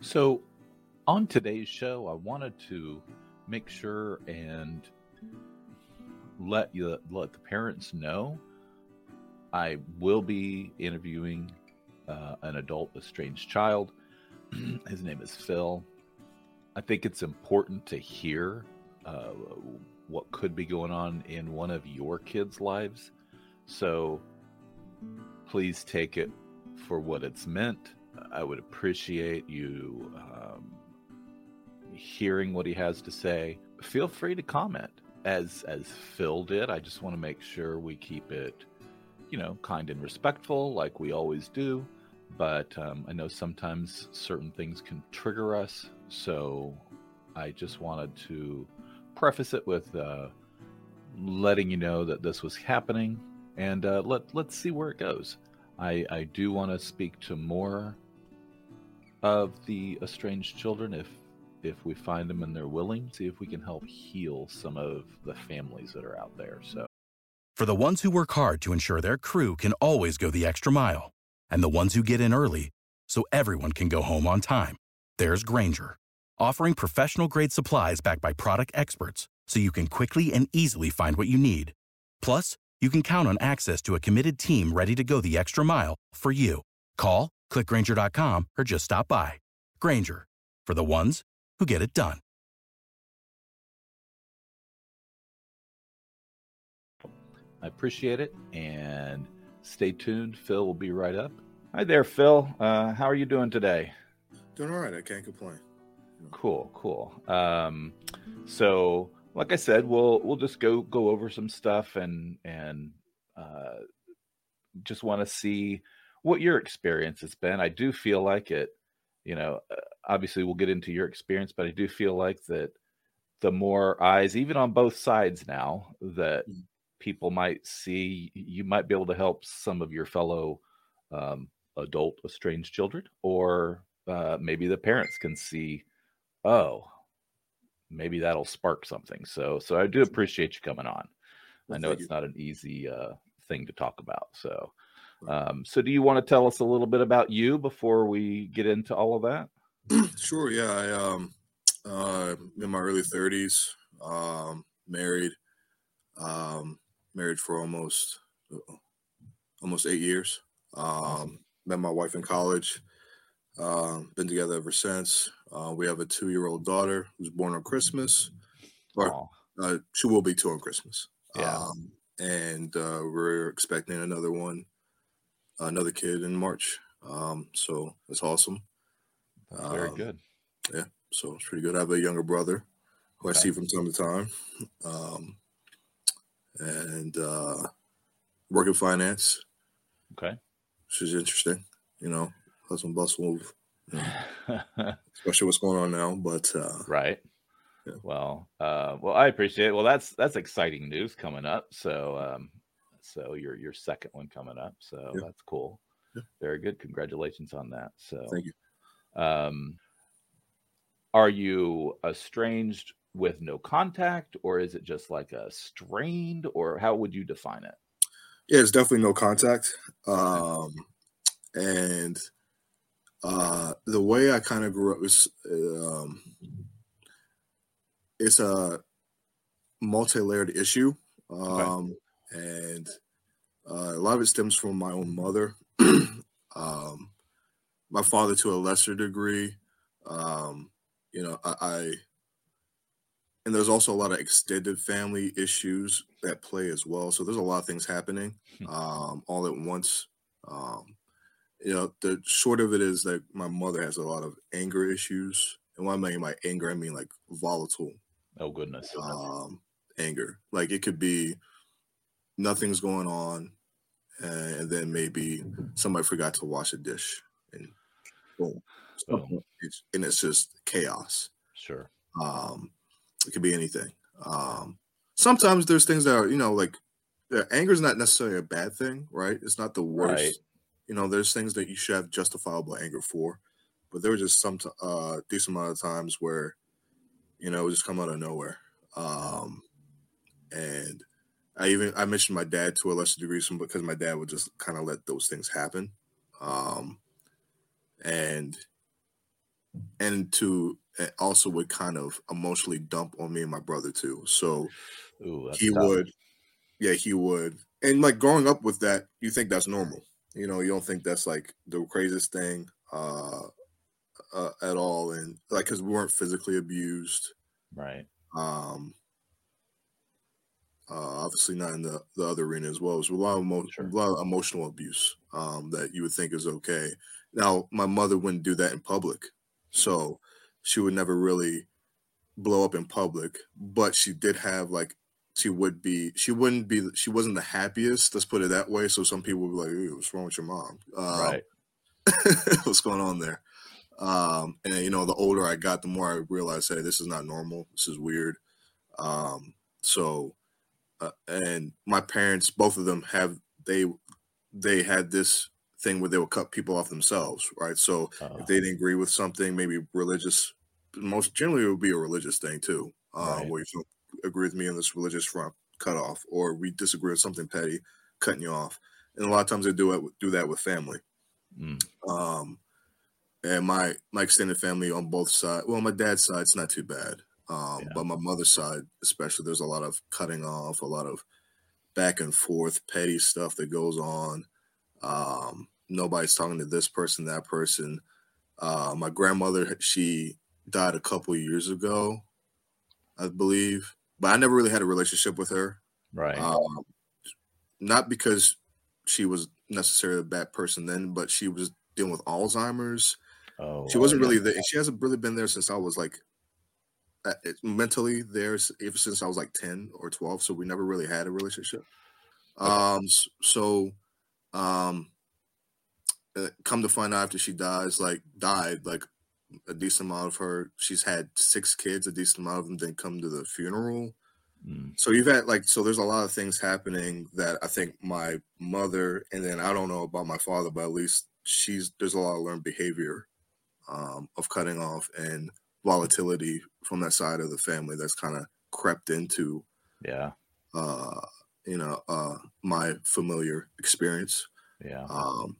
So, on today's show, I wanted to make sure and let you let the parents know I will be interviewing uh, an adult estranged child. His name is Phil. I think it's important to hear uh, what could be going on in one of your kids' lives. So please take it for what it's meant. I would appreciate you um, hearing what he has to say. Feel free to comment, as as Phil did. I just want to make sure we keep it, you know, kind and respectful, like we always do. But um, I know sometimes certain things can trigger us, so I just wanted to preface it with uh, letting you know that this was happening, and uh, let let's see where it goes. I I do want to speak to more of the estranged children if if we find them and they're willing see if we can help heal some of the families that are out there so. For the ones who work hard to ensure their crew can always go the extra mile and the ones who get in early so everyone can go home on time there's Grainger offering professional grade supplies backed by product experts so you can quickly and easily find what you need. Plus you can count on access to a committed team ready to go the extra mile for you. Call clickgrainger.com or just stop by. Grainger, for the ones who get it done. I appreciate it and stay tuned. Phil will be right up. Hi there, Phil. Uh, how are you doing today? Doing all right. I can't complain. Cool, cool. Um, so, like I said, we'll we'll just go go over some stuff and and uh, just want to see what your experience has been. I do feel like it, you know, uh, obviously we'll get into your experience, but I do feel like that the more eyes, even on both sides now, that mm. people might see, you might be able to help some of your fellow um, adult estranged children, or uh, maybe the parents can see, oh, maybe that'll spark something. So, so I do appreciate you coming on. I know it's not an easy uh, thing to talk about. So, um, so, do you want to tell us a little bit about you before we get into all of that? sure. Yeah, I um, uh, in my early thirties, um, married, um, married for almost almost eight years. Um, met my wife in college. Uh, been together ever since. Uh, we have a two-year-old daughter who's born on Christmas, or uh, she will be two on Christmas. Yeah. Um, and uh, we're expecting another one another kid in March. Um, so that's awesome. Very um, good. Yeah, so it's pretty good. I have a younger brother who okay. I see from time to time, um, and uh, work in finance. Okay, which is interesting. You know, hustle and bustle, you know, especially what's going on now. But uh, right. Yeah. Well, uh, well, I appreciate it. Well, that's that's exciting news coming up. So, um, so your your second one coming up. So yeah. that's cool. Yeah. Very good. Congratulations on that. So thank you. Um, are you estranged with no contact, or is it just like a strained, or how would you define it? Yeah, it's definitely no contact. Um, and uh, the way I kind of grew up is um, it's a multi-layered issue. Um, okay and uh, a lot of it stems from my own mother. um, my father, to a lesser degree, um, you know, I, I, and there's also a lot of extended family issues that play as well. So there's a lot of things happening hmm. um, all at once. Um, you know, the short of it is that my mother has a lot of anger issues, and when I mean by anger, I mean like volatile. Oh goodness. Um, anger, like it could be nothing's going on, and then maybe somebody forgot to wash a dish, and boom. So it's, and it's just chaos. Sure. Um, it could be anything. Um, sometimes there's things that are, you know, like yeah, anger is not necessarily a bad thing, right? It's not the worst. Right. You know, there's things that you should have justifiable anger for, but there were just some uh, decent amount of times where, you know, it just come out of nowhere. Um, and I even I mentioned my dad to a lesser degree, some because my dad would just kind of let those things happen, um, and and to also would kind of emotionally dump on me and my brother too. So Ooh, he tough. would, yeah, he would. And like growing up with that, you think that's normal. You know, you don't think that's like the craziest thing uh, uh at all. And like, cause we weren't physically abused. Right. Um, uh, obviously not in the, the other arena as well. It was a lot of, emo- Sure. a lot of emotional abuse um, that you would think is okay. Now, my mother wouldn't do that in public, so she would never really blow up in public. But she did have like she would be she wouldn't be she wasn't the happiest. Let's put it that way. So some people would be like, "Ew, "What's wrong with your mom? Um, right. what's going on there?" Um, and you know, the older I got, the more I realized, hey, this is not normal. This is weird. Um, so uh, and my parents both of them have they they had this thing where they would cut people off themselves right? So Uh, if they didn't agree with something maybe religious most generally it would be a religious thing too um, Right. where you don't agree with me on this religious front cut off or we disagree with something petty cutting you off. And a lot of times they do it do that with family. Mm, um and my my extended family on both sides well my dad's side it's not too bad um Yeah. but my mother's side especially there's a lot of cutting off a lot of back and forth petty stuff that goes on um nobody's talking to this person that person uh my grandmother she died a couple years ago i believe but i never really had a relationship with her right. um, not because she was necessarily a bad person then, but she was dealing with Alzheimer's. oh, She wasn't really there. She hasn't really been there since I was like mentally there s- ever since I was like 10 or 12. So we never really had a relationship. Um, so, um, uh, come to find out after she dies, like died, like a decent amount of her, she's had six kids, a decent amount of them didn't come to the funeral Mm, so you've had like so there's a lot of things happening that i think my mother and then i don't know about my father but at least she's there's a lot of learned behavior um, of cutting off and volatility from that side of the family that's kind of crept into yeah. uh you know uh my familiar experience Yeah. um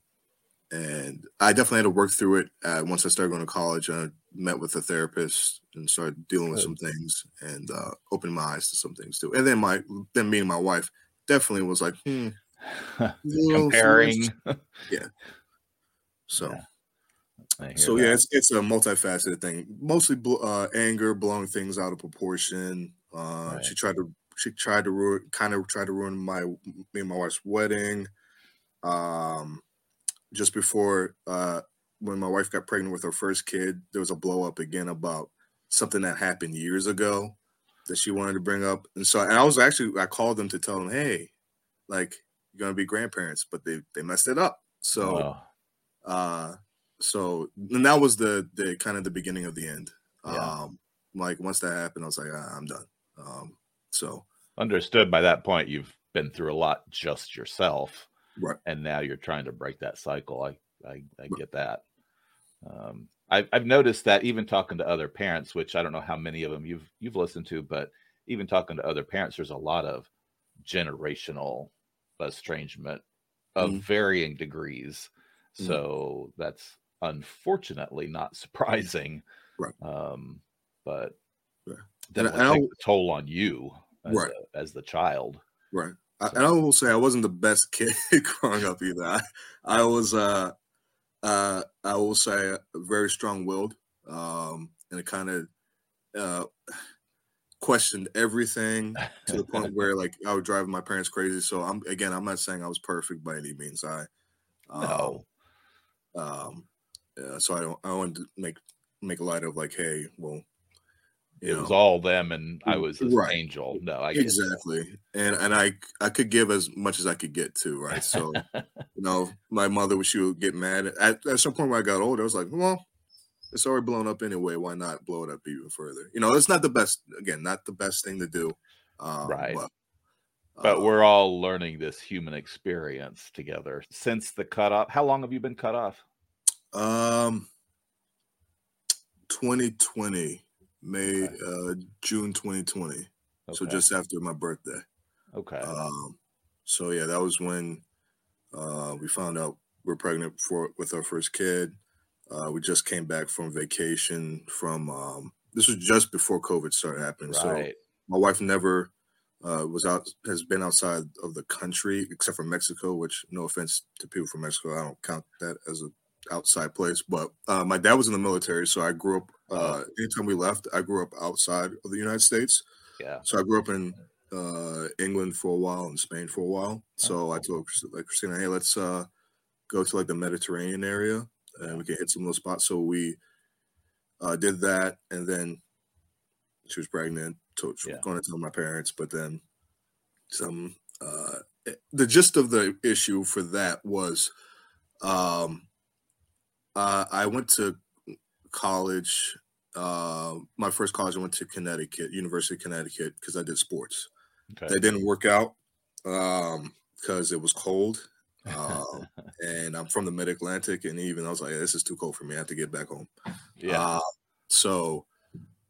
and i definitely had to work through it uh, once i started going to college i met with a therapist and started dealing with some things and uh opened my eyes to some things too and then my then me and my wife definitely was like hmm Comparing. so Yeah, I hear so that. yeah it's, it's a multifaceted thing mostly bl- uh anger blowing things out of proportion uh Right. she tried to she tried to ruin kind of tried to ruin my me and my wife's wedding um just before uh when my wife got pregnant with her first kid there was a blow up again about something that happened years ago that she wanted to bring up and so and i was actually i called them to tell them hey like you're gonna be grandparents but they they messed it up so Oh, uh so and that was the the kind of the beginning of the end. Yeah. um like once that happened i was like ah, i'm done. Um so. Understood. By that point you've been through a lot just yourself. Right. And now you're trying to break that cycle. I i, I get that. Um I've, I've noticed that even talking to other parents which i don't know how many of them you've you've listened to but even talking to other parents there's a lot of generational estrangement of Mhm. varying degrees. Mhm. so that's unfortunately not surprising Right. um but Yeah. definitely and I- take a toll on you as, Right. a- as the child right I, and i will say i wasn't the best kid growing up either i, I was uh uh i will say very strong-willed um and it kind of uh questioned everything to the point where like I would drive my parents crazy. So I'm again, I'm not saying I was perfect by any means. I um, no um yeah, so I don't I wanted to make make a light of like, hey, well, you it know, was all them and I Mm, was this right. angel. No, I exactly. And and I I could give as much as I could get to, right? So you know, my mother she would get mad at at some point when I got older. I was like, well, it's already blown up anyway. Why not blow it up even further? You know, it's not the best. Again, not the best thing to do. Um, Right. But, but uh, we're all learning this human experience together since the cutoff. How long have you been cut off? Um, 2020, May, Okay. uh, June 2020. So just after my birthday. okay. Um, so yeah, that was when uh, we found out we're pregnant for with our first kid. Uh, we just came back from vacation from um, this was just before COVID started happening. Right. So my wife never uh, was out has been outside of the country except for Mexico, which no offense to people from Mexico, I don't count that as a outside place. But uh, my dad was in the military, so I grew up. Uh, anytime we left, I grew up outside of the United States. Yeah. So I grew up in uh, England for a while and Spain for a while. So oh. I told like Christina, hey, let's uh, go to like the Mediterranean area and we can hit some of those spots. So we uh, did that, and then she was pregnant. So she was going to tell my parents, but then some. Uh, eh, the gist of the issue for that was, um, uh, I went to college. Uh, my first college, I went to Connecticut, University of Connecticut, because I did sports. Okay. That didn't work out because um, it was cold um, and I'm from the Mid Atlantic, and even I was like, this is too cold for me. I have to get back home. Yeah. Uh, so,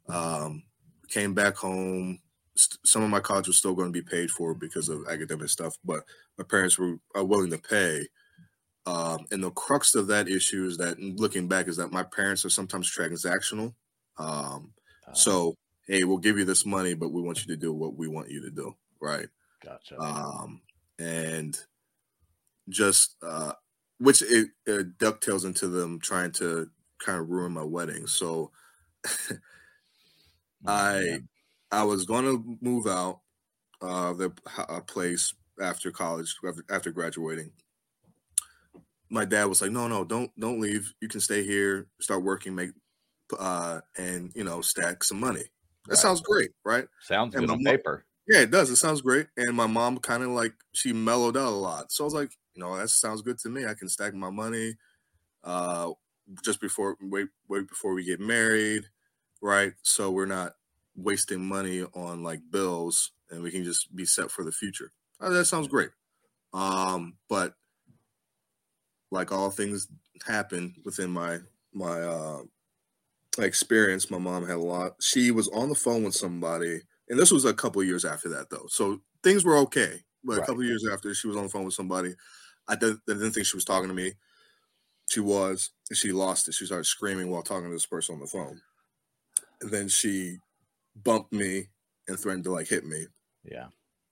um, came back home. St- some of my college was still going to be paid for because of academic stuff, but my parents were willing to pay. Um, and the crux of that issue is that, looking back, is that my parents are sometimes transactional. Um, uh, so, hey, we'll give you this money, but we want you to do what we want you to do, right? Gotcha. Um, and just uh, which it, it ducktails into them trying to kind of ruin my wedding. So oh, I I was going to move out uh, the place after college after, after graduating. My dad was like, "No, no, don't don't leave. You can stay here, start working, make uh, and you know stack some money." That right. sounds great, right? Sounds and good on paper. Yeah, it does. It sounds great. And my mom kind of like she mellowed out a lot. So I was like, you know, that sounds good to me. I can stack my money uh just before wait wait before we get married, right? So we're not wasting money on like bills and we can just be set for the future. Oh, that sounds great. Um, but like all things happen within my my uh experience, my mom had a lot. She was on the phone with somebody, and this was a couple years after that though. So things were okay. But right. a couple years after she was on the phone with somebody I, did, I didn't think she was talking to me. She was. She lost it. She started screaming while talking to this person on the phone. And then she bumped me and threatened to like hit me. Yeah.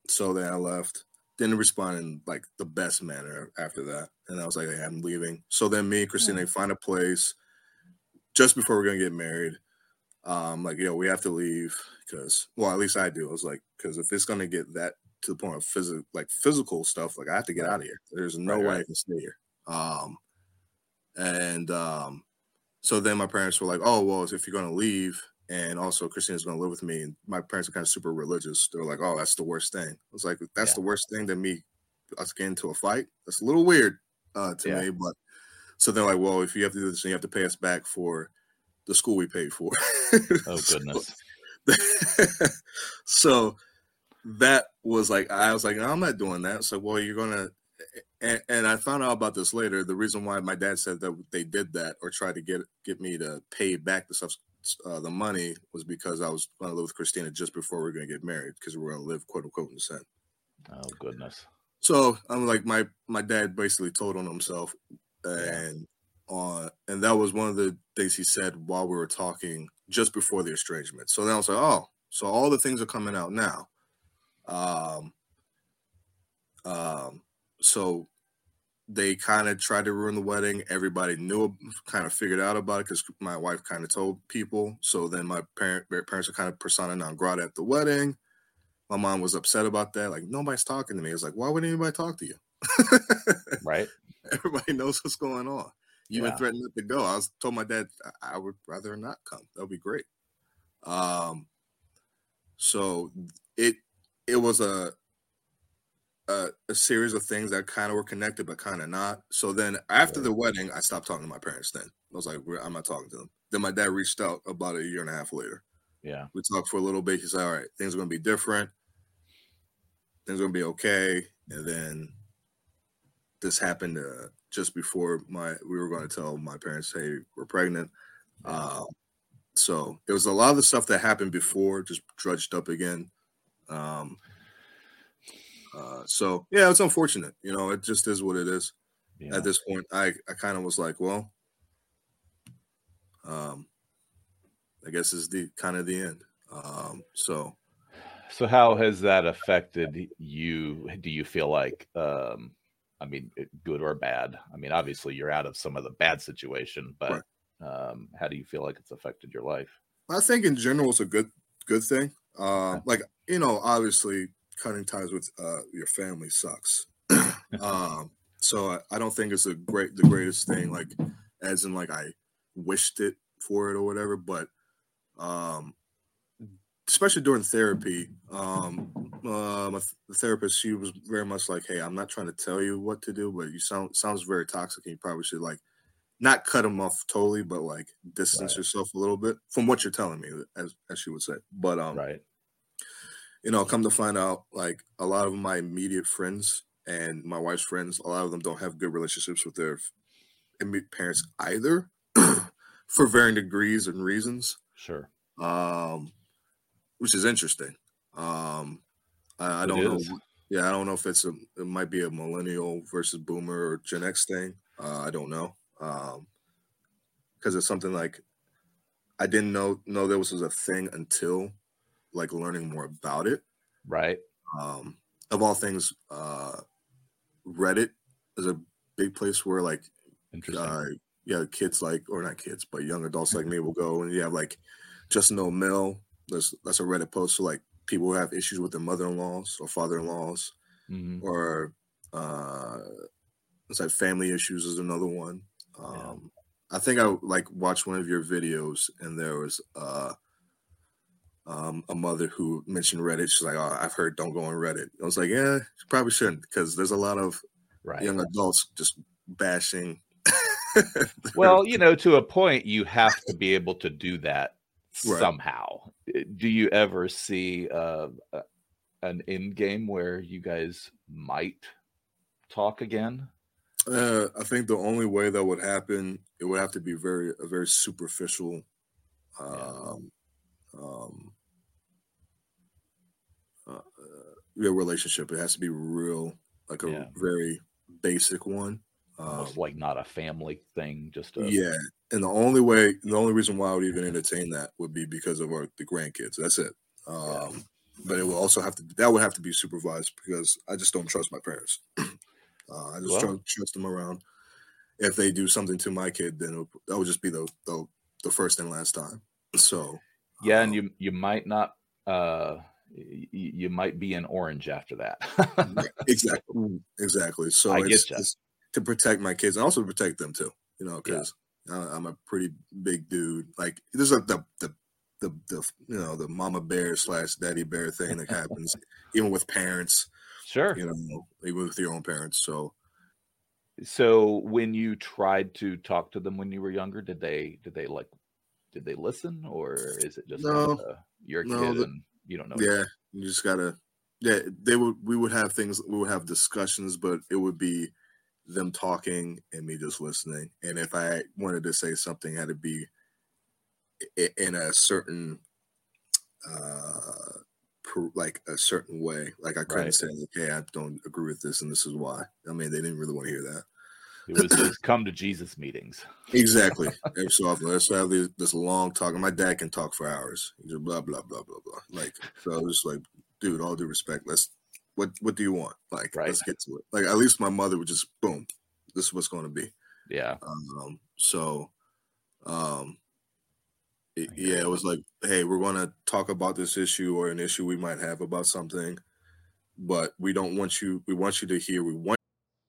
So then I left. Didn't respond in like the best manner after that. And I was like, hey, I'm leaving. So then me and Christina yeah. find a place just before we're gonna get married. Um, like, yo, we have to leave because well, at least I do. I was like, because if it's gonna get that to the point of physical like physical stuff like i have to get out of here there's no right, way right. i can stay here um and um so then my parents were like oh well if you're going to leave and also christina's going to live with me and my parents are kind of super religious they're like oh that's the worst thing i was like that's yeah. the worst thing than me us getting into a fight that's a little weird uh to yeah. me but so they're like well if you have to do this then you have to pay us back for the school we paid for oh goodness so that was like I was like, no, I'm not doing that. So, well, you're gonna, and, and, I found out about this later. The reason why my dad said that they did that or tried to get get me to pay back the stuff, uh, the money was because I was going to live with Christina just before we are going to get married because we are going to live quote unquote in sin. Oh goodness. So I'm like my my dad basically told on himself, and on uh, and that was one of the things he said while we were talking just before the estrangement. So then I was like, oh, so all the things are coming out now. Um, um, so they kind of tried to ruin the wedding. Everybody knew, kind of figured out about it because my wife kind of told people. So then my parent, parents are kind of persona non grata at the wedding. My mom was upset about that. Like nobody's talking to me. It's like, why would anybody talk to you? right. Everybody knows what's going on. You yeah. even threatened to go. I was told my dad I would rather not come. That would be great. Um, so it it was a, a a, series of things that kind of were connected but kind of not. So then after the wedding, I stopped talking to my parents. Then I was like, I'm not talking to them. Then my dad reached out about a year and a half later. Yeah, we talked for a little bit. He said, "All right, things are going to be different. Things are going to be okay." And then this happened uh, just before my we were going to tell my parents, "Hey, we're pregnant." Uh, so it was a lot of the stuff that happened before just drudged up again. Um, uh, so yeah, it's unfortunate. You know, it just is what it is. Yeah. At this point, I I kind of was like, well, um, I guess is the kind of the end. Um, so, so how has that affected you? Do you feel like, um, I mean, good or bad? I mean, obviously you're out of some of the bad situation, but right. um, how do you feel like it's affected your life? I think in general it's a good good thing. Uh, like you know, obviously cutting ties with uh, your family sucks. um, so I, I, don't think it's a great the greatest thing. Like as in like I wished it for it or whatever, but um, especially during therapy, um, uh, my th- therapist she was very much like, "Hey, I'm not trying to tell you what to do, but you sound sounds very toxic, and you probably should like." Not cut them off totally, but like distance right. yourself a little bit from what you're telling me, as as she would say. But um, right you know, come to find out, like a lot of my immediate friends and my wife's friends, a lot of them don't have good relationships with their immediate parents either, for varying degrees and reasons. Sure. Um, which is interesting. Um, I, I don't know. Yeah, I don't know if it's a. It might be a millennial versus boomer or Gen X thing. Uh, I don't know. Um, because it's something like I didn't know know there was a thing until like learning more about it. Right. Um, of all things, uh, Reddit is a big place where like, uh, yeah, kids like or not kids, but young adults like me will go and you have like JustNoMIL. There's that's that's a Reddit post for like people who have issues with their mother-in-laws or father-in-laws, mm-hmm. or uh, it's like family issues is another one. Um, yeah. I think I like watched one of your videos and there was uh um, a mother who mentioned Reddit. She's like, "Oh, I've heard don't go on Reddit." I was like, "Yeah, you probably shouldn't," because there's a lot of right. young adults just bashing. well, you know, to a point, you have to be able to do that right. somehow. Eh, do you ever see uh, an end game where you guys might talk again? Uh, I think the only way that would happen, it would have to be very a very superficial um, yeah. um, uh, real relationship. It has to be real, like a yeah. very basic one. Um, like not a family thing, just a... yeah. And the only way, the only reason why I would even entertain that would be because of our the grandkids. That's it. Um, yeah. But it will also have to that would have to be supervised because I just don't trust my parents. uh, I just well, trust, trust them around. If they do something to my kid, then that would just be the, the the first and last time. So yeah, um, and you you might not uh you might be in orange after that. exactly. Exactly. So I it's, it's, to protect my kids and also to protect them too, you know, because yeah. I'm a pretty big dude. Like there's like the, the, the, the, you know, the mama bear slash daddy bear thing that happens even with parents. Sure. You know, even with your own parents. So, so when you tried to talk to them when you were younger, did they, did they like, did they listen or is it just no, like, uh, your no, kid the, and you don't know. Yeah, you just gotta. Yeah, they would. We would have things. We would have discussions, but it would be them talking and me just listening. And if I wanted to say something, it had to be in a certain, uh, like a certain way. Like I couldn't right. say, "Okay, I don't agree with this, and this is why." I mean, they didn't really want to hear that. It was just come to Jesus meetings. Exactly. Every so often, let's have this, this long talk. My dad can talk for hours. He's just blah blah blah blah blah. Like so, I was just like, dude, all due respect, let's what what do you want? Like, right. let's get to it. Like at least my mother would just boom, this is what's going to be. Yeah. Um. So, um. It, yeah, it was like, hey, we're going to talk about this issue or an issue we might have about something, but we don't want you. We want you to hear. We want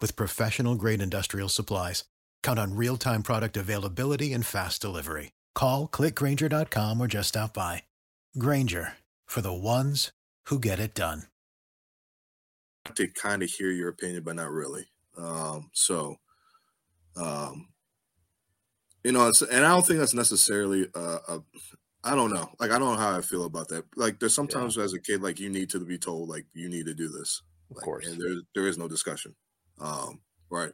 with professional grade industrial supplies. Count on real time product availability and fast delivery. Call clickgrainger.com or just stop by. Grainger for the ones who get it done. To kind of hear your opinion, but not really. Um, so, um, you know, it's, and I don't think that's necessarily uh, a, I don't know. Like, I don't know how I feel about that. Like, there's sometimes yeah. as a kid, like, you need to be told, like, you need to do this. Of like, course. And there, there is no discussion. Um, right.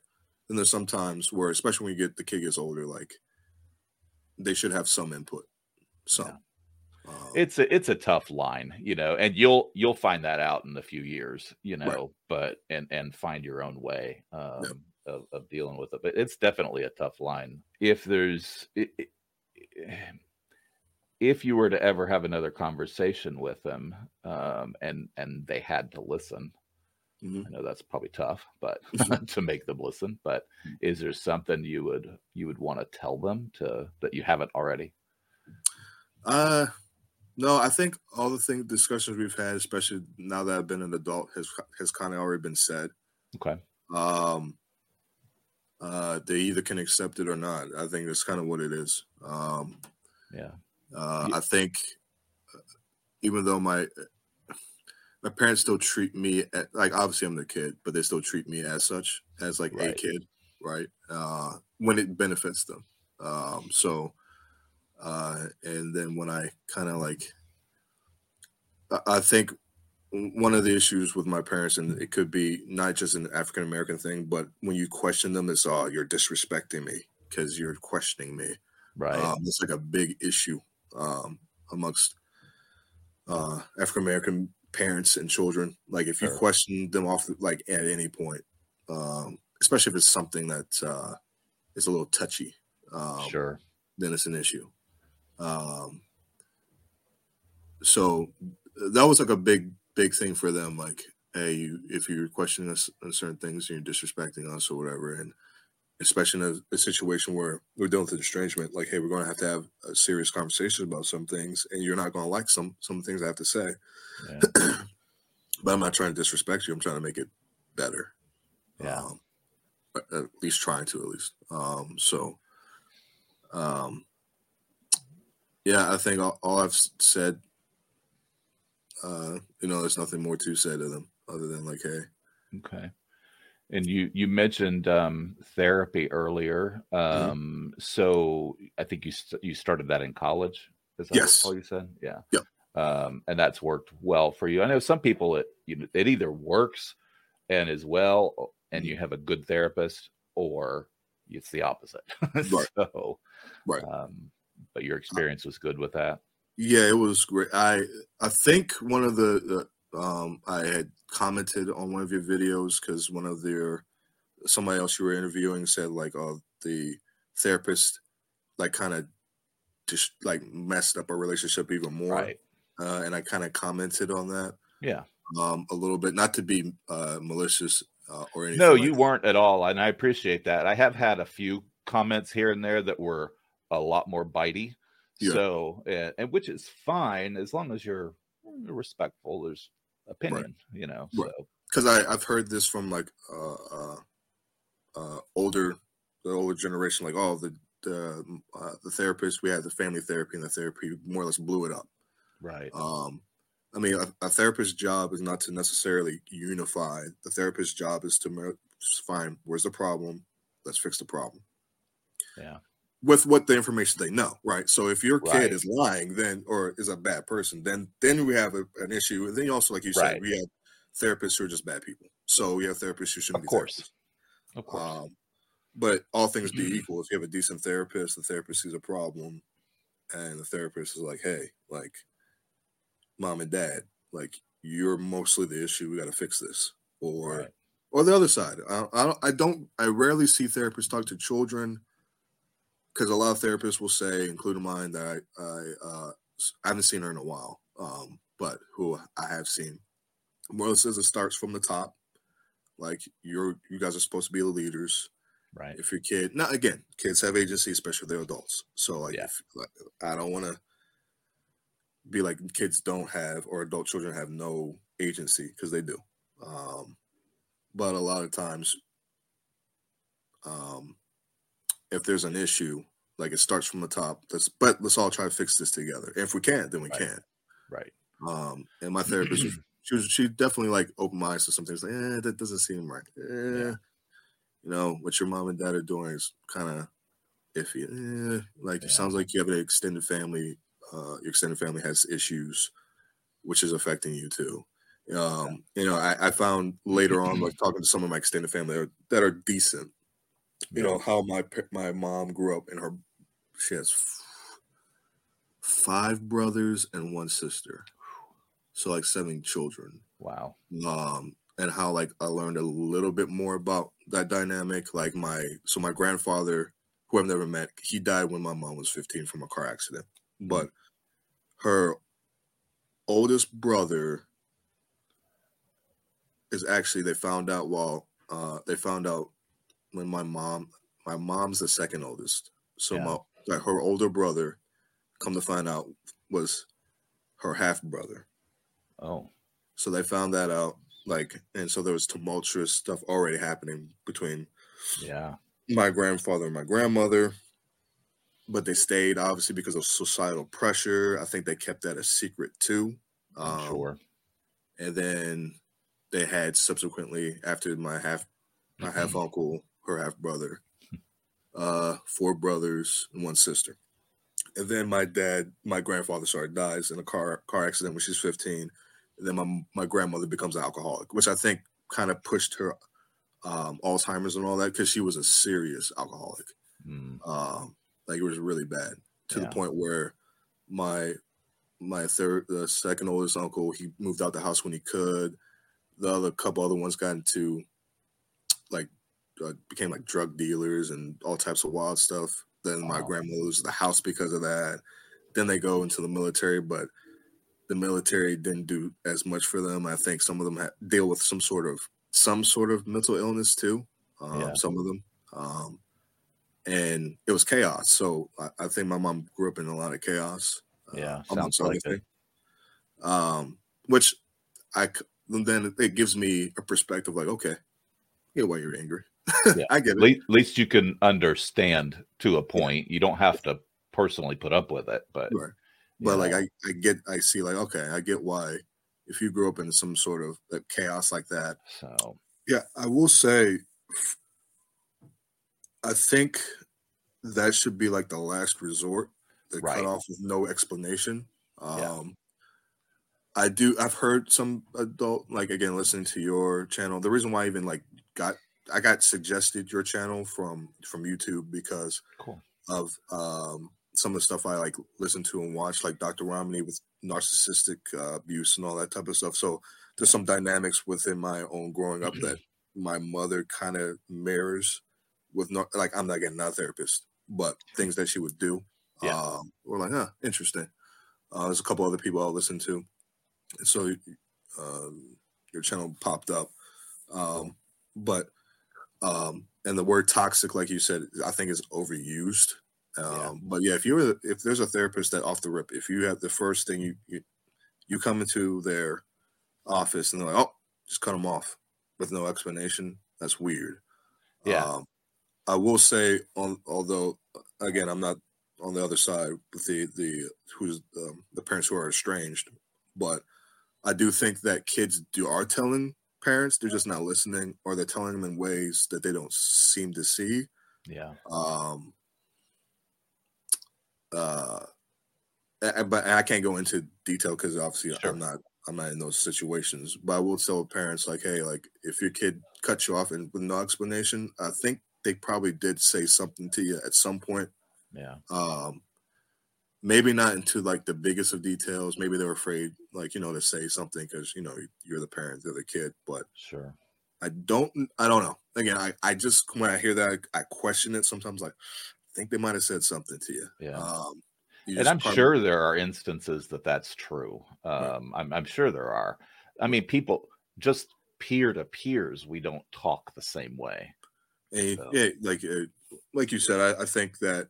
And there's sometimes where, especially when you get the kid gets older, like, they should have some input. Some. Yeah. Um, it's a it's a tough line, you know, and you'll you'll find that out in a few years, you know, right. but and and find your own way um, of, of dealing with it. But it's definitely a tough line. If there's it, it, if you were to ever have another conversation with them um, and and they had to listen mm-hmm. i know that's probably tough but to make them listen but mm. is there something you would you would want to tell them to that you haven't already? Uh no i think all the thing discussions we've had especially now that i've been an adult has has kind of already been said. Okay. Um uh they either can accept it or not. I think that's kind of what it is. Um yeah. uh, I think uh, even though my my parents still treat me at, like obviously I'm the kid, but they still treat me as such as like right. a kid, right? Uh, when it benefits them. Um, so uh, and then when I kind of like I think one of the issues with my parents, and it could be not just an African American thing, but when you question them, it's all oh, you're disrespecting me because you're questioning me. Right. Um, it's like a big issue um, amongst uh, African American parents and children. Like if you sure. question them off, like at any point, um, especially if it's something that uh, is a little touchy, um, sure, then it's an issue. Um, so that was like a big, big thing for them. Like, hey, you, if you're questioning us on certain things, you're disrespecting us or whatever, and especially in a, a, situation where we're dealing with estrangement, like, hey, we're going to have to have a serious conversation about some things, and you're not going to like some some things I have to say. Yeah. but I'm not trying to disrespect you. I'm trying to make it better. Yeah. Um, at least trying to, at least. Um, so, um, yeah, I think all, all I've said, uh, you know, there's nothing more to say to them other than like, hey. Okay and you you mentioned um, therapy earlier. Mm-hmm. Um, mm-hmm. So I think you you started that in college. Is that yes. all you said? Yeah. Yep. Um, and that's worked well for you. I know some people it you know, it either works and is well, and mm-hmm. you have a good therapist, or it's the opposite. Right. so, right. Um, but your experience was good with that. Yeah, it was great. I I think one of the, the um, I had commented on one of your videos because one of their somebody else you were interviewing said like, "Oh, the therapist like kind of just like messed up our relationship even more." Right. Uh, and I kind of commented on that. Yeah. Um, a little bit, not to be uh, malicious uh, or anything. No, like you that. weren't at all, and I appreciate that. I have had a few comments here and there that were a lot more bitey. Yeah. So, and, and which is fine as long as you're respectful. There's opinion, right. you know. Right. Because I I've heard this from like uh, uh, uh, older the older generation, like oh the the uh, the therapist we had the family therapy and the therapy more or less blew it up. Right. Um, I mean, a, a therapist's job is not to necessarily unify. The therapist's job is to find where's the problem. Let's fix the problem. Yeah with what the information they know, right? So if your kid Right. is lying, then or is a bad person, then then we have a, an issue. And then also, like you Right. said, we have therapists who are just bad people. So we have therapists who shouldn't Of be course. therapists. Of course. Um, but all things be equal, if you have a decent therapist, the therapist sees a problem, and the therapist is like, "Hey, like, mom and dad, like, you're mostly the issue. We got to fix this," or Right. or the other side. I, I don't. I don't. I rarely see therapists talk to children because a lot of therapists will say, including mine, that I I, uh, I haven't seen her in a while, um, but who I have seen. More says it starts from the top, like you're you guys are supposed to be the leaders. Right. If your kid, now again, kids have agency, especially they're adults. So like, Yeah. if, like I don't want to be like kids don't have or adult children have no agency because they do. Um, but a lot of times, um, if there's an issue, like it starts from the top. Let's but let's all try to fix this together. If we can't, then we Right. can't. Right. Um, and my therapist, she was she definitely like open my eyes to some things. Like, eh, that doesn't seem right. Eh, You know what your mom and dad are doing is kind of iffy. Eh, like Yeah. it sounds like you have an extended family. Uh, your extended family has issues, which is affecting you too. Um, you know, I, I found later on, like talking to some of my extended family that are decent. You know how my my mom grew up, and her she has f- five brothers and one sister, so like seven children. Wow. Um, and how like I learned a little bit more about that dynamic. Like my so my grandfather, who I've never met, he died when my mom was 15 from a car accident. But her oldest brother is actually they found out while uh they found out when my mom my mom's the second oldest. So Yeah. my like her older brother, come to find out, was her half brother. Oh. So they found that out, like, and so there was tumultuous stuff already happening between Yeah. my grandfather and my grandmother. But they stayed obviously because of societal pressure. I think they kept that a secret too. Um, sure. And then they had subsequently after my half my half uncle, her half brother, uh, four brothers and one sister. And then my dad, my grandfather, sorry, dies in a car car accident when she's 15. And then my my grandmother becomes an alcoholic, which I think kind of pushed her um, Alzheimer's and all that because she was a serious alcoholic. Mm. Um, like it was really bad to Yeah. the point where my my third, the second oldest uncle, he moved out the house when he could. The other couple other ones got into like uh, became like drug dealers and all types of wild stuff. Then my Wow. grandmother loses the house because of that. Then they go into the military, but the military didn't do as much for them. I think some of them had, deal with some sort of some sort of mental illness too. Um, Yeah. Some of them, um, and it was chaos. So I, I think my mom grew up in a lot of chaos. uh, Yeah, amongst sounds like it. Um, which I then it gives me a perspective like, okay, get why you're angry. Yeah. I get At it. least, least you can understand to a point. You don't have to personally put up with it, but Right. But like I, I get I see like okay, I get why if you grew up in some sort of chaos like that. so Yeah, I will say I think that should be like the last resort. The Right. cut off with no explanation. Yeah. Um I do I've heard some adult like again listening to your channel. The reason why I even like got I got suggested your channel from from YouTube because cool. of um, some of the stuff I like listen to and watch, like Dr. Ramani with narcissistic uh, abuse and all that type of stuff. So there's some dynamics within my own growing up that my mother kind of mirrors with no, like I'm not getting not a therapist, but things that she would do. Yeah. Um, we're like, huh, interesting. Uh, there's a couple other people I'll listen to, and so um, your channel popped up. Um, but um, and the word toxic, like you said, I think is overused. Um, Yeah. But yeah, if you're if there's a therapist that off the rip, if you have the first thing you you, you come into their office and they're like, oh, just cut them off with no explanation, that's weird. Yeah. Um, I will say, on although again, I'm not on the other side with the the who's um, the parents who are estranged, but I do think that kids do are telling parents they're just not listening, or they're telling them in ways that they don't seem to see. Yeah. Um, uh, but I can't go into detail because obviously Sure. I'm not I'm not in those situations. But I will tell parents like, hey, like if your kid cuts you off and with no explanation, I think they probably did say something to you at some point. Yeah. Um, maybe not into like the biggest of details. Maybe they're afraid, like you know, to say something because you know you're the parent, they're the kid. But Sure. I don't I don't know. Again, I, I just when I hear that I, I question it sometimes like I think they might have said something to you. Yeah. Um, you and I'm sure there are instances that that's true. Um, right. I'm, I'm sure there are. I mean, people just peer to peers, we don't talk the same way. And, so. Yeah, like uh, like you said, I, I think that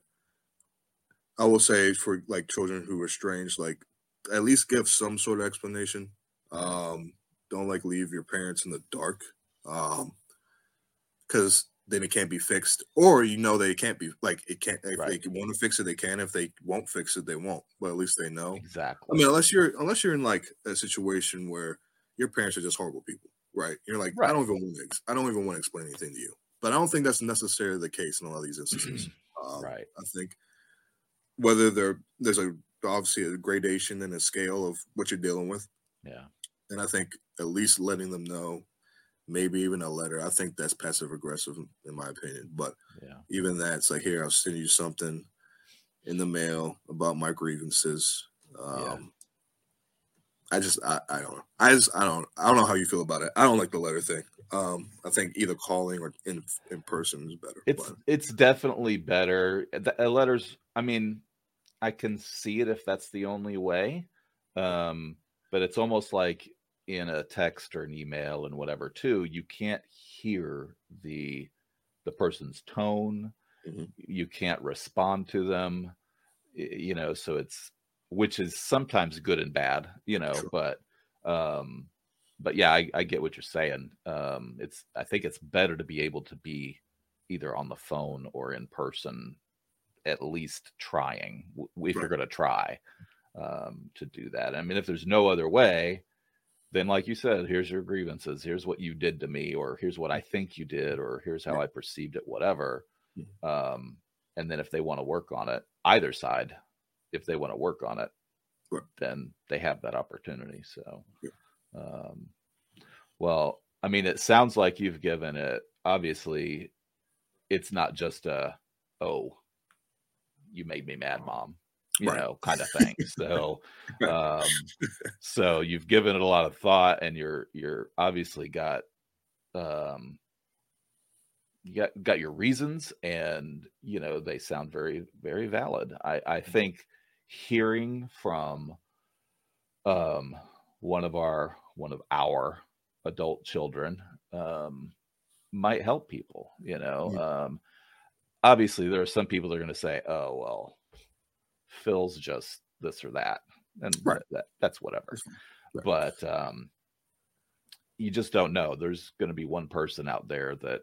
I will say for like children who are strange, like at least give some sort of explanation. Um, don't like leave your parents in the dark. Um, because then it can't be fixed, or you know they can't be like it can't. If right. they want to fix it, they can. If they won't fix it, they won't. But at least they know exactly. I mean, unless you're unless you're in like a situation where your parents are just horrible people, right? You're like, right. I don't even want to. I don't even want to explain anything to you. But I don't think that's necessarily the case in a lot of these instances. um, right. I think whether there there's a obviously a gradation and a scale of what you're dealing with. Yeah. And I think at least letting them know, maybe even a letter. I think that's passive aggressive in my opinion. But yeah, even that, it's like here, I'll send you something in the mail about my grievances. Um, yeah. I just I, I don't know. I just I don't I don't know how you feel about it. I don't like the letter thing. Um, I think either calling or in in person is better. It's but. it's definitely better. The letters. I mean, I can see it if that's the only way. Um, but it's almost like in a text or an email and whatever too. You can't hear the the person's tone. Mm-hmm. You can't respond to them. You know, so it's which is sometimes good and bad. You know, sure. but um but yeah, I, I, get what you're saying. Um, it's I think it's better to be able to be either on the phone or in person, at least trying if right. you're going to try um, to do that. I mean, if there's no other way, then like you said, here's your grievances. Here's what you did to me, or here's what I think you did, or here's how I perceived it. Whatever. Mm-hmm. Um, and then if they want to work on it, either side, if they want to work on it, right. then they have that opportunity. So. Yeah um, well, I mean, it sounds like you've given it. Obviously, it's not just a oh, you made me mad, mom, you right. know, kind of thing. So, um, so you've given it a lot of thought, and you're you're obviously got um you got got your reasons and you know they sound very very valid i i mm-hmm. think hearing from um one of our one of our adult children um, might help people. You know, yeah. um, obviously there are some people that are going to say, "Oh well, Phil's just this or that," and right. that that's whatever. Right. But um, you just don't know. There's going to be one person out there that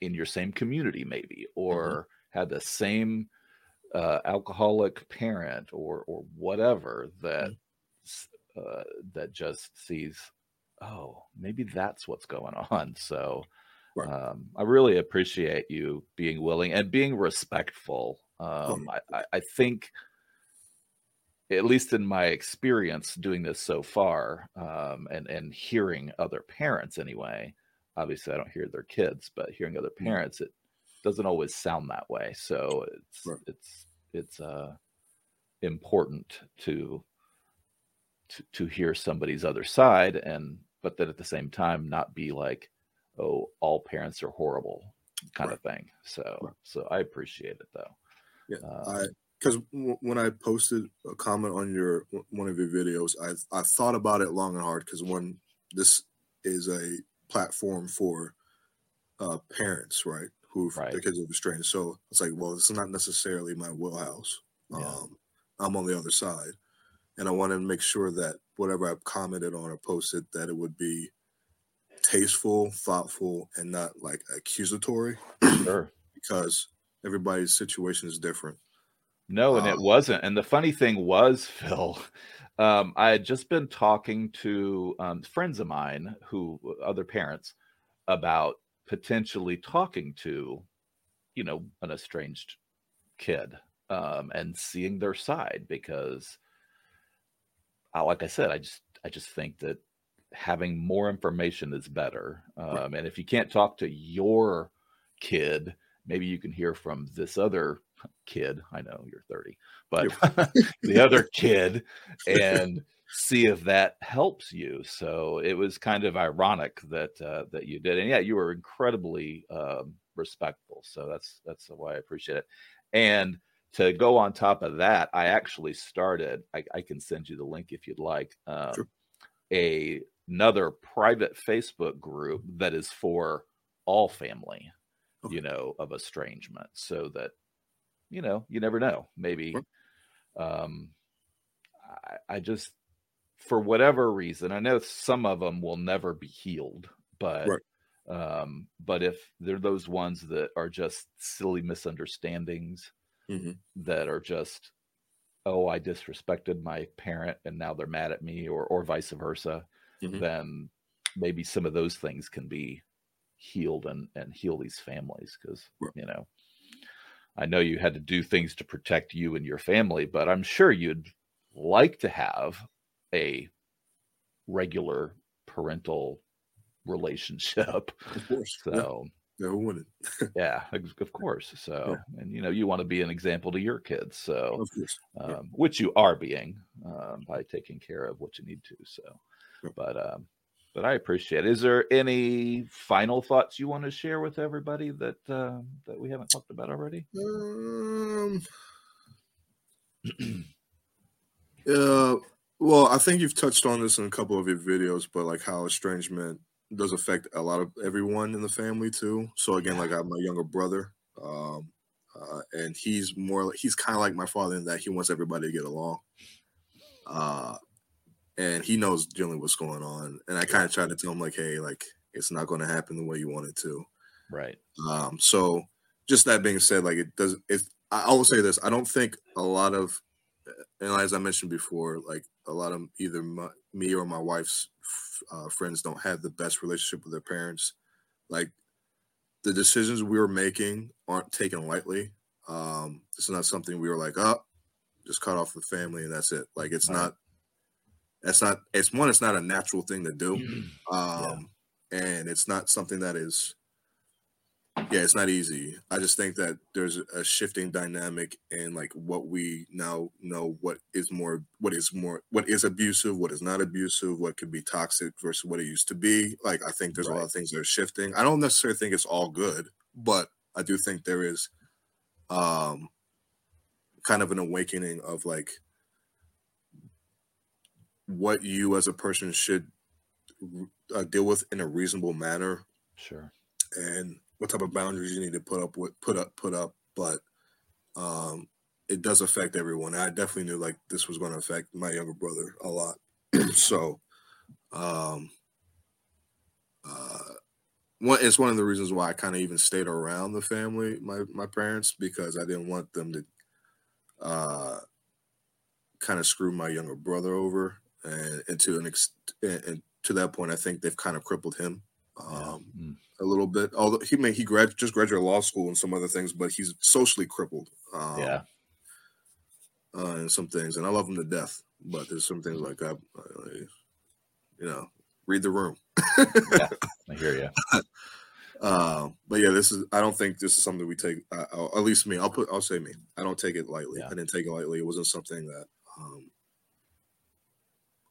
in your same community, maybe, or mm-hmm. had the same uh, alcoholic parent, or or whatever that. Mm-hmm uh, that just sees, oh, maybe that's what's going on. So right. um, I really appreciate you being willing and being respectful. Um, oh. I, I think, at least in my experience doing this so far, um, and and hearing other parents anyway. Obviously, I don't hear their kids, but hearing other mm. parents, it doesn't always sound that way. So it's right. it's it's uh, important to to, to hear somebody's other side and but then at the same time not be like oh all parents are horrible kind right. of thing so right. so i appreciate it though yeah um, i because w- when i posted a comment on your one of your videos i i thought about it long and hard because when this is a platform for uh parents right who right. their kids are restrained so it's like well it's not necessarily my wheelhouse yeah. um i'm on the other side and I wanted to make sure that whatever I commented on or posted that it would be tasteful, thoughtful, and not like accusatory. Sure. because everybody's situation is different. No, and um, it wasn't. And the funny thing was, Phil, um, I had just been talking to um, friends of mine who, other parents, about potentially talking to, you know, an estranged kid um, and seeing their side because like I said, I just I just think that having more information is better. Um, and if you can't talk to your kid, maybe you can hear from this other kid. I know you're 30, but the other kid, and see if that helps you. So it was kind of ironic that uh, that you did, and yeah, you were incredibly um, respectful. So that's that's why I appreciate it. And to go on top of that, I actually started. I, I can send you the link if you'd like. Um, sure. A another private Facebook group that is for all family, okay. you know, of estrangement, so that you know you never know. Maybe, um, I, I just for whatever reason, I know some of them will never be healed, but right. um, but if they're those ones that are just silly misunderstandings mm-hmm. that are just oh i disrespected my parent and now they're mad at me or or vice versa mm-hmm. then maybe some of those things can be healed and and heal these families because right. you know i know you had to do things to protect you and your family but i'm sure you'd like to have a regular parental relationship of course so yeah. Wouldn't? yeah, of course. So, yeah. and you know, you want to be an example to your kids. So, um, yeah. which you are being um, by taking care of what you need to. So. But um, but I appreciate. it. Is there any final thoughts you want to share with everybody that uh, that we haven't talked about already? Um. uh, well, I think you've touched on this in a couple of your videos, but like how estrangement does affect a lot of everyone in the family too. So again, like I have my younger brother, um, uh, and he's more he's kind of like my father in that he wants everybody to get along. Uh, and he knows generally what's going on. And I kind of try to tell him like, hey, like it's not going to happen the way you want it to. Right. Um, so just that being said, like it does it I will say this, I don't think a lot of and as I mentioned before, like a lot of either my, me or my wife's uh, friends don't have the best relationship with their parents. Like the decisions we were making aren't taken lightly. Um, it's not something we were like, oh, just cut off the family and that's it. Like it's not. That's not. It's one. It's not a natural thing to do, um, yeah. and it's not something that is yeah, it's not easy. I just think that there's a shifting dynamic in like what we now know what is more what is more what is abusive, what is not abusive, what could be toxic versus what it used to be. Like I think there's right. a lot of things that are shifting. I don't necessarily think it's all good, but I do think there is um kind of an awakening of like what you as a person should uh, deal with in a reasonable manner. Sure. And what type of boundaries you need to put up with put up put up but um it does affect everyone i definitely knew like this was going to affect my younger brother a lot so um uh one it's one of the reasons why i kind of even stayed around the family my my parents because i didn't want them to uh kind of screw my younger brother over and, and to an ex and, and to that point i think they've kind of crippled him um, mm. a little bit. Although he may he grad just graduated law school and some other things, but he's socially crippled. Um, yeah, uh, and some things, and I love him to death. But there's some things like I, uh, you know, read the room. yeah, I hear you. Uh, but yeah, this is. I don't think this is something we take. Uh, at least me. I'll put. I'll say me. I don't take it lightly. Yeah. I didn't take it lightly. It wasn't something that um,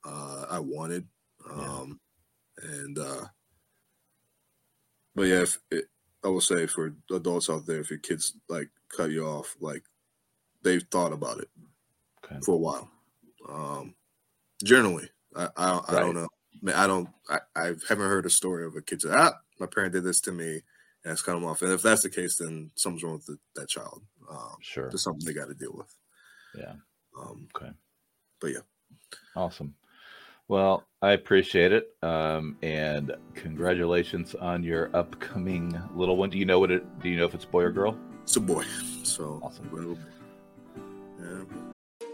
uh, I wanted. Um, yeah. And uh, but yeah, if it, I will say for adults out there, if your kids like cut you off, like they've thought about it okay. for a while. Um, generally, I I, right. I don't know. I, mean, I don't. I, I haven't heard a story of a kid say, "Ah, my parent did this to me," and it's cut them off. And if that's the case, then something's wrong with the, that child. Um, sure, there's something they got to deal with. Yeah. Um, okay. But yeah. Awesome. Well, I appreciate it. Um, and congratulations on your upcoming little one. Do you know what it do you know if it's boy or girl? It's a boy. So awesome. Yeah.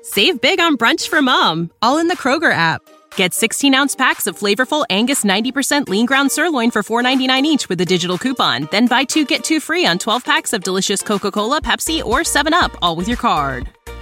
Save big on brunch for mom, all in the Kroger app. Get 16 ounce packs of flavorful Angus 90% lean ground sirloin for $4.99 each with a digital coupon. Then buy two get two free on 12 packs of delicious Coca Cola, Pepsi, or 7UP, all with your card.